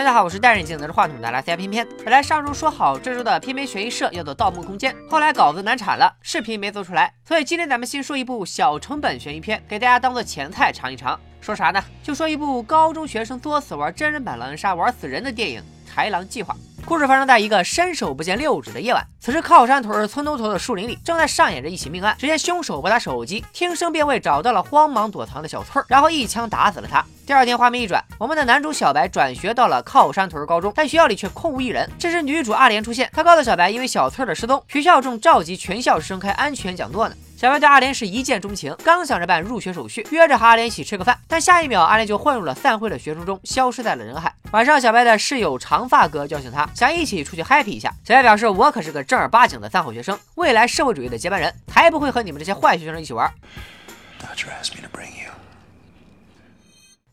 大家好，我是戴眼镜拿着话筒的来 C 偏偏。本来上周说好这周的偏偏悬疑社要做《盗墓空间》，后来稿子难产了，视频没做出来，所以今天咱们先说一部小成本悬疑片，给大家当做前菜尝一尝。说啥呢？就说一部高中学生作死玩真人版狼人杀玩死人的电影《豺狼计划》。故事发生在一个伸手不见六指的夜晚，此时靠山屯村东头的树林里正在上演着一起命案。只见凶手拨打手机，听声辨位找到了慌忙躲藏的小翠儿，然后一枪打死了他。第二天，画面一转，我们的男主小白转学到了靠山屯高中，但学校里却空无一人。这时，女主阿莲出现，她告诉小白，因为小翠儿的失踪，学校正召集全校师生开安全讲座呢。小白对阿莲是一见钟情，刚想着办入学手续，约着和阿莲一起吃个饭，但下一秒阿莲就混入了散会的学生中，消失在了人海。晚上，小白的室友长发哥叫醒他，想一起出去 happy 一下。小白表示：“我可是个正儿八经的三好学生，未来社会主义的接班人，才不会和你们这些坏学生一起玩。” Don't You Ask Me To Bring You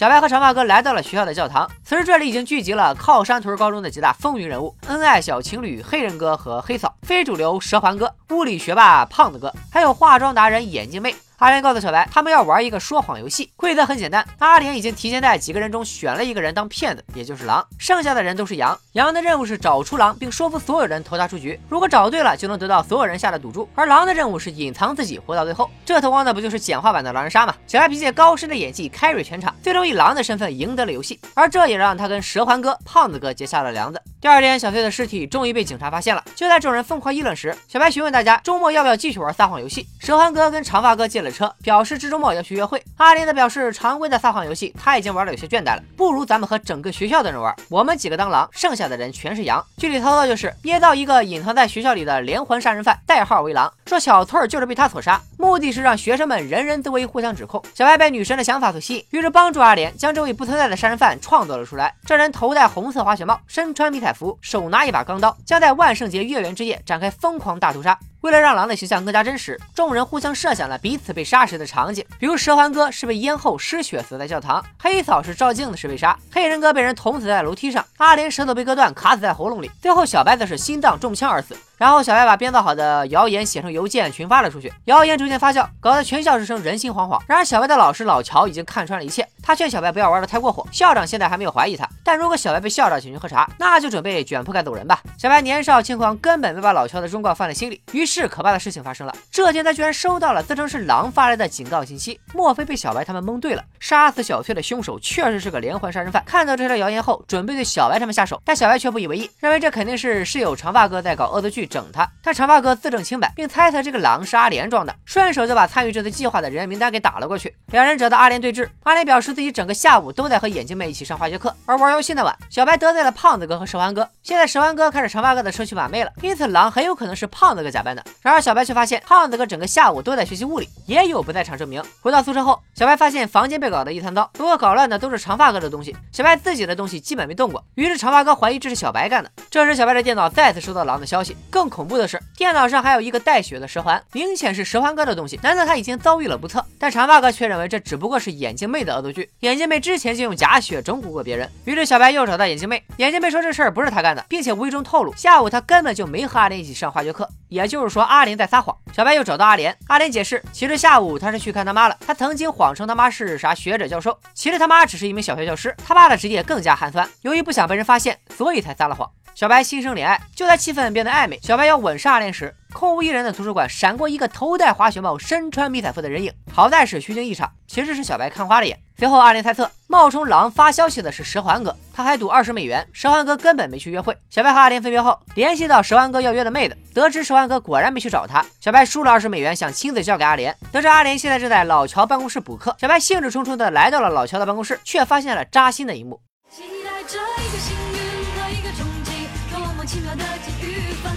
小白和长发哥来到了学校的教堂，此时这里已经聚集了靠山屯高中的几大风云人物：恩爱小情侣黑人哥和黑嫂，非主流蛇环哥，物理学霸胖子哥，还有化妆达人眼镜妹。阿莲告诉小白，他们要玩一个说谎游戏，规则很简单。阿莲已经提前在几个人中选了一个人当骗子，也就是狼，剩下的人都是羊。羊的任务是找出狼，并说服所有人投他出局。如果找对了，就能得到所有人下的赌注。而狼的任务是隐藏自己，活到最后。这投光的不就是简化版的狼人杀吗？小白凭借高深的演技 carry 全场，最终以狼的身份赢得了游戏。而这也让他跟蛇环哥、胖子哥结下了梁子。第二天，小翠的尸体终于被警察发现了。就在众人疯狂议论时，小白询问大家周末要不要继续玩撒谎游戏。蛇环哥跟长发哥借了车，表示这周末要去约会。阿莲则表示常规的撒谎游戏他已经玩的有些倦怠了，不如咱们和整个学校的人玩，我们几个当狼，剩下的人全是羊。具体操作就是捏造一个隐藏在学校里的连环杀人犯，代号为狼，说小翠儿就是被他所杀，目的是让学生们人人自危，互相指控。小白被女神的想法所吸引，于是帮助阿莲将这位不存在的杀人犯创造了出来。这人头戴红色滑雪帽，身穿迷彩。服，手拿一把钢刀，将在万圣节月圆之夜展开疯狂大屠杀。为了让狼的形象更加真实，众人互相设想了彼此被杀时的场景，比如蛇环哥是被淹后失血死在教堂，黑嫂是照镜子时被杀，黑人哥被人捅死在楼梯上，阿莲舌头被割断卡死在喉咙里，最后小白则是心脏中枪而死。然后小白把编造好的谣言写成邮件群发了出去，谣言逐渐发酵，搞得全校师生人心惶惶。然而小白的老师老乔已经看穿了一切，他劝小白不要玩的太过火。校长现在还没有怀疑他，但如果小白被校长请去喝茶，那就准备卷铺盖走人吧。小白年少轻狂，根本没把老乔的忠告放在心里，于是可怕的事情发生了。这天他居然收到了自称是狼发来的警告信息，莫非被小白他们蒙对了？杀死小翠的凶手确实是个连环杀人犯。看到这条谣言后，准备对小白他们下手，但小白却不以为意，认为这肯定是室友长发哥在搞恶作剧。整他，但长发哥自证清白，并猜测这个狼是阿莲装的，顺手就把参与这次计划的人名单给打了过去。两人找到阿莲对峙，阿莲表示自己整个下午都在和眼镜妹一起上化学课，而玩游戏那晚，小白得罪了胖子哥和蛇丸哥。现在蛇丸哥开始长发哥的车去把妹了，因此狼很有可能是胖子哥假扮的。然而小白却发现，胖子哥整个下午都在学习物理，也有不在场证明。回到宿舍后，小白发现房间被搞得一团糟，不过搞乱的都是长发哥的东西，小白自己的东西基本没动过。于是长发哥怀疑这是小白干的。这时小白的电脑再次收到狼的消息，更恐怖的是。电脑上还有一个带血的蛇环，明显是蛇环哥的东西。难道他已经遭遇了不测？但长发哥却认为这只不过是眼镜妹的恶作剧。眼镜妹之前就用假血整蛊过别人。于是小白又找到眼镜妹，眼镜妹说这事儿不是他干的，并且无意中透露下午他根本就没和阿莲一起上化学课，也就是说阿莲在撒谎。小白又找到阿莲，阿莲解释，其实下午他是去看他妈了。他曾经谎称他妈是啥学者教授，其实他妈只是一名小学教师。他爸的职业更加寒酸，由于不想被人发现，所以才撒了谎。小白心生怜爱，就在气氛变得暧昧，小白要吻杀阿莲时，空无一人的图书馆闪过一个头戴滑雪帽、身穿迷彩服的人影。好在是虚惊一场，其实是小白看花了眼。随后阿莲猜测，冒充狼发消息的是蛇环哥，他还赌二十美元，蛇环哥根本没去约会。小白和阿莲分别后，联系到蛇环哥要约的妹子，得知蛇环哥果然没去找他。小白输了二十美元，想亲自交给阿莲。得知阿莲现在正在老乔办公室补课，小白兴致冲冲的来到了老乔的办公室，却发现了扎心的一幕。期待着一个幸运和一个冲击，多么奇妙的际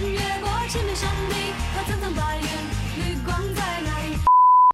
遇，翻越过千面山顶，和层层白云，绿光在哪里？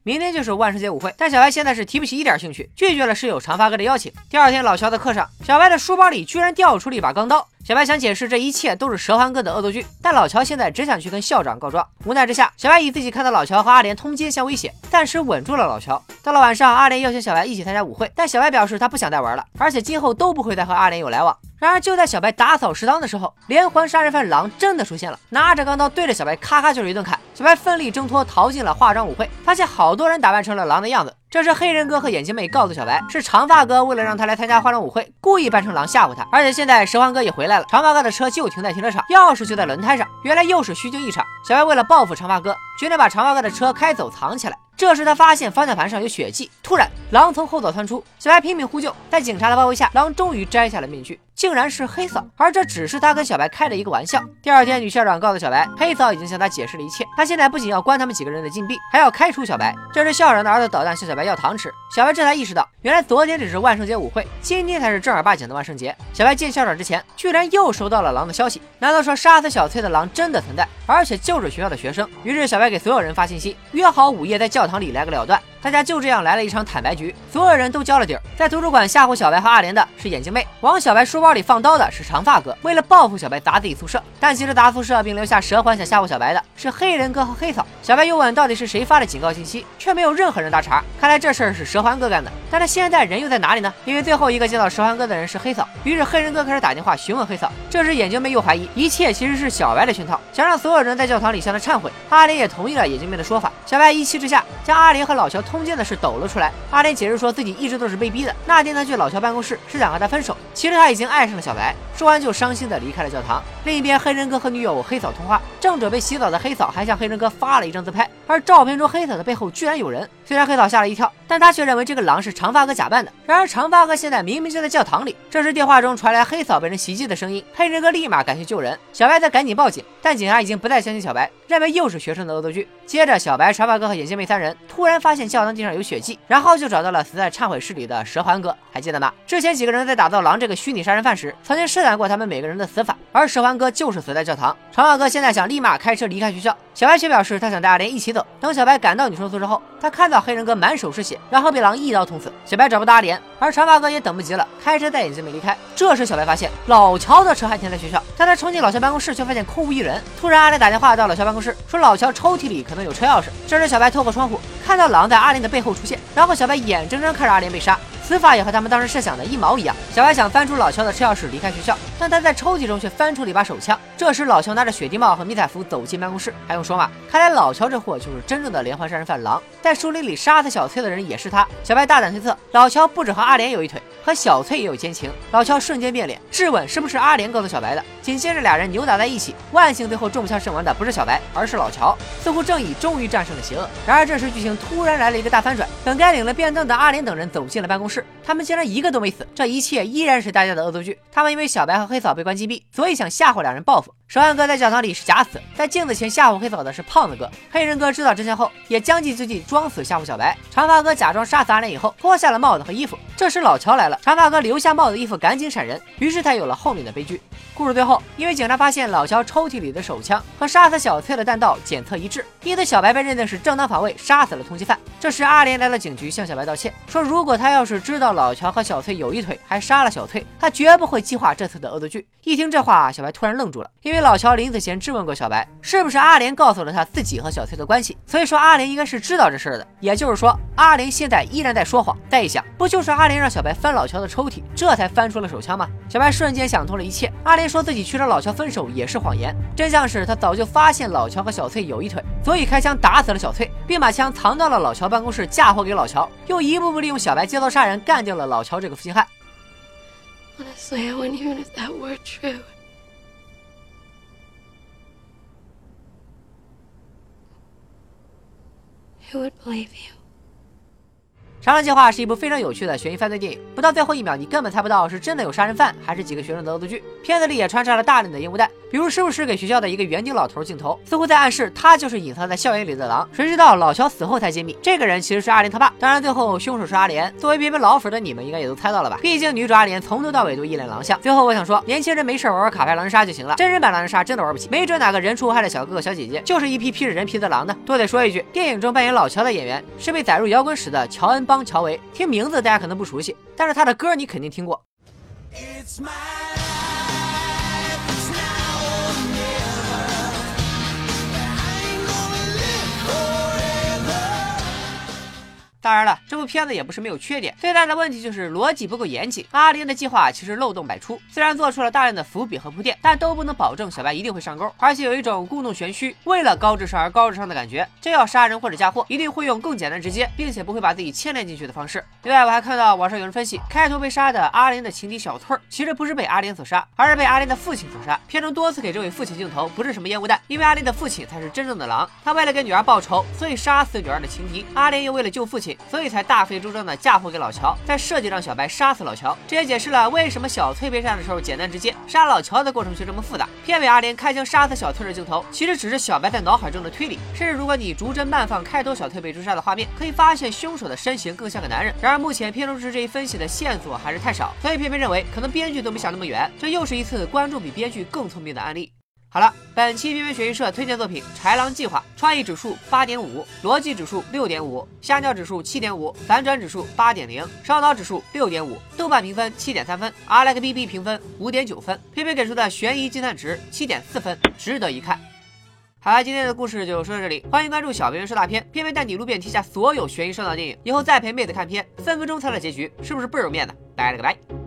明天就是万圣节舞会，但小白现在是提不起一点兴趣，拒绝了室友长发哥的邀请。第二天，老乔的课上，小白的书包里居然掉出了一把钢刀。小白想解释这一切都是蛇环哥的恶作剧，但老乔现在只想去跟校长告状。无奈之下，小白以自己看到老乔和阿莲通奸相威胁，暂时稳住了老乔。到了晚上，阿莲邀请小白一起参加舞会，但小白表示他不想再玩了，而且今后都不会再和阿莲有来往。然而就在小白打扫食堂的时候，连环杀人犯狼真的出现了，拿着钢刀对着小白咔咔就是一顿砍。小白奋力挣脱，逃进了化妆舞会，发现好多人打扮成了狼的样子。这时黑人哥和眼镜妹告诉小白，是长发哥为了让他来参加化妆舞会，故意扮成狼吓唬他。而且现在蛇环哥也回来了，长发哥的车就停在停车场，钥匙就在轮胎上，原来又是虚惊一场。小白为了报复长发哥，决定把长发哥的车开走藏起来。这时他发现方向盘上有血迹，突然狼从后座窜出，小白拼命呼救，在警察的包围下，狼终于摘下了面具，竟然是黑嫂，而这只是他跟小白开的一个玩笑。第二天，女校长告诉小白，黑嫂已经向他解释了一切，他现在不仅要关他们几个人的禁闭，还要开除小白。这时校长的儿子捣蛋向小白要糖吃，小白这才意识到，原来昨天只是万圣节舞会，今天才是正儿八经的万圣节。小白见校长之前，居然又收到了狼的消息，难道说杀死小翠的狼真的存在，而且就是学校的学生？于是小白给所有人发信息，约好午夜在教堂里来个了断。大家就这样来了一场坦白局，所有人都交了底儿。在图书馆吓唬小白和阿莲的是眼镜妹，往小白书包里放刀的是长发哥。为了报复小白砸自己宿舍，但其实砸宿舍并留下蛇环想吓唬小白的是黑人哥和黑嫂。小白又问到底是谁发的警告信息，却没有任何人搭茬。看来这事儿是蛇环哥干的，但他现在人又在哪里呢？因为最后一个见到蛇环哥的人是黑嫂，于是黑人哥开始打电话询问黑嫂。这时眼镜妹又怀疑一切其实是小白的圈套，想让所有人在教堂里向他忏悔。阿莲也同意了眼镜妹的说法。小白一气之下将阿莲和老乔通奸的事抖了出来。阿莲解释说自己一直都是被逼的。那天他去老乔办公室是想和他分手，其实他已经爱上了小白。说完就伤心的离开了教堂。另一边，黑人哥和女友黑嫂通话，正准备洗澡的黑黑嫂还向黑人哥发了一张自拍，而照片中黑嫂的背后居然有人。虽然黑嫂吓了一跳，但他却认为这个狼是长发哥假扮的。然而长发哥现在明明就在教堂里。这时电话中传来黑嫂被人袭击的声音，黑人哥立马赶去救人。小白则赶紧报警，但警察已经不再相信小白，认为又是学生的恶作剧。接着，小白、长发哥和眼镜妹三人突然发现教堂地上有血迹，然后就找到了死在忏悔室里的蛇环哥，还记得吗？之前几个人在打造狼这个虚拟杀人犯时，曾经试探过他们每个人的死法，而蛇环哥就是死在教堂。长发哥现在想立马开车离开学校，小白却表示他想带阿莲一起走。等小白赶到女生宿舍后，他看到黑人哥满手是血，然后被狼一刀捅死。小白找不到阿莲，而长发哥也等不及了，开车带眼镜妹离开。这时小白发现老乔的车还停在学校，但他冲进老乔办公室，却发现空无一人。突然阿莲打电话到老乔办公室，说老乔抽屉里可能有车钥匙。这时小白透过窗户看到狼在阿莲的背后出现，然后小白眼睁睁看着阿莲被杀。死法也和他们当时设想的一毛一样。小白想翻出老乔的车钥匙离开学校，但他在抽屉中却翻出了一把手枪。这时老乔拿着雪地帽和迷彩服走进办公室，还用说吗？看来老乔这货就是真正的连环杀人犯狼，在树林里杀死小翠的人也是他。小白大胆推测，老乔不止和阿莲有一腿，和小翠也有奸情。老乔瞬间变脸，质问是不是阿莲告诉小白的。紧接着俩人扭打在一起，万幸最后中枪身亡的不是小白，而是老乔。似乎正义终于战胜了邪恶。然而这时剧情突然来了一个大反转，本该领了便当的阿莲等人走进了办公室。他们竟然一个都没死，这一切依然是大家的恶作剧。他们因为小白和黑嫂被关禁闭，所以想吓唬两人报复。蛇汉哥在教堂里是假死，在镜子前吓唬黑嫂的是胖子哥。黑人哥知道真相后，也将计就计，装死吓唬小白。长发哥假装杀死阿莲以后，脱下了帽子和衣服。这时老乔来了，长发哥留下帽子衣服，赶紧闪人，于是才有了后面的悲剧。故事最后，因为警察发现老乔抽屉里的手枪和杀死小翠的弹道检测一致，因此小白被认定是正当防卫，杀死了通缉犯。这时阿莲来到警局，向小白道歉，说如果他要是知道老乔和小翠有一腿，还杀了小翠，他绝不会计划这次的恶作剧。一听这话，小白突然愣住了，因为老乔临死前质问过小白，是不是阿莲告诉了他自己和小翠的关系，所以说阿莲应该是知道这事儿的。也就是说，阿莲现在依然在说谎。再一想，不就是阿莲让小白翻老乔的抽屉，这才翻出了手枪吗？小白瞬间想通了一切。阿莲说自己去找老乔分手也是谎言，真相是他早就发现老乔和小翠有一腿，所以开枪打死了小翠，并把枪藏到了老乔办公室，嫁祸给老乔，又一步步利用小白街头杀人，干掉了老乔这个负心汉。Honestly, I wouldn't even if that were true. Who would believe you? 杀人计划是一部非常有趣的悬疑犯罪电影，不到最后一秒，你根本猜不到是真的有杀人犯，还是几个学生的恶作剧。片子里也穿插了大量的烟雾弹，比如时不时给学校的一个园丁老头镜头，似乎在暗示他就是隐藏在校园里的狼。谁知道老乔死后才揭秘，这个人其实是阿莲他爸。当然，最后凶手是阿莲。作为边边老粉的你们，应该也都猜到了吧？毕竟女主阿莲从头到尾都一脸狼相。最后我想说，年轻人没事玩玩卡牌狼人杀就行了，真人版狼人杀真的玩不起，没准哪个人畜无害的小哥哥小姐姐就是一批披着人皮的狼呢。多得说一句，电影中扮演老乔的演员是被载入摇滚史的乔恩邦乔维，听。名字大家可能不熟悉，但是他的歌你肯定听过。当然了，这部。片子也不是没有缺点，最大的问题就是逻辑不够严谨。阿莲的计划其实漏洞百出，虽然做出了大量的伏笔和铺垫，但都不能保证小白一定会上钩，而且有一种故弄玄虚，为了高智商而高智商的感觉。真要杀人或者嫁祸，一定会用更简单直接，并且不会把自己牵连进去的方式。另外，我还看到网上有人分析，开头被杀的阿莲的情敌小翠儿，其实不是被阿莲所杀，而是被阿莲的父亲所杀。片中多次给这位父亲镜头，不是什么烟雾弹，因为阿莲的父亲才是真正的狼。他为了给女儿报仇，所以杀死女儿的情敌。阿莲又为了救父亲，所以才大费周章的嫁祸给老乔，在设计让小白杀死老乔。这也解释了为什么小翠被杀的时候简单直接，杀老乔的过程却这么复杂。片尾阿莲开枪杀死小翠的镜头，其实只是小白在脑海中的推理。甚至如果你逐帧慢放开头小翠被追杀的画面，可以发现凶手的身形更像个男人。然而目前片中是这一分析的线索还是太少，所以片片认为可能编剧都没想那么远。这又是一次观众比编剧更聪明的案例。好了，本期片片悬疑社推荐作品《豺狼计划》，创意指数八点五，逻辑指数六点五，吓尿指数七点五，反转指数八点零，烧脑指数六点五，豆瓣评分七点三分，I like B B 评分五点九分，片片给出的悬疑计算值七点四分，值得一看。好了，今天的故事就说到这里，欢迎关注小编说大片，片片带你路遍天下所有悬疑烧脑电影，以后再陪妹子看片，分分钟猜到结局，是不是倍儿有面子？拜了个拜。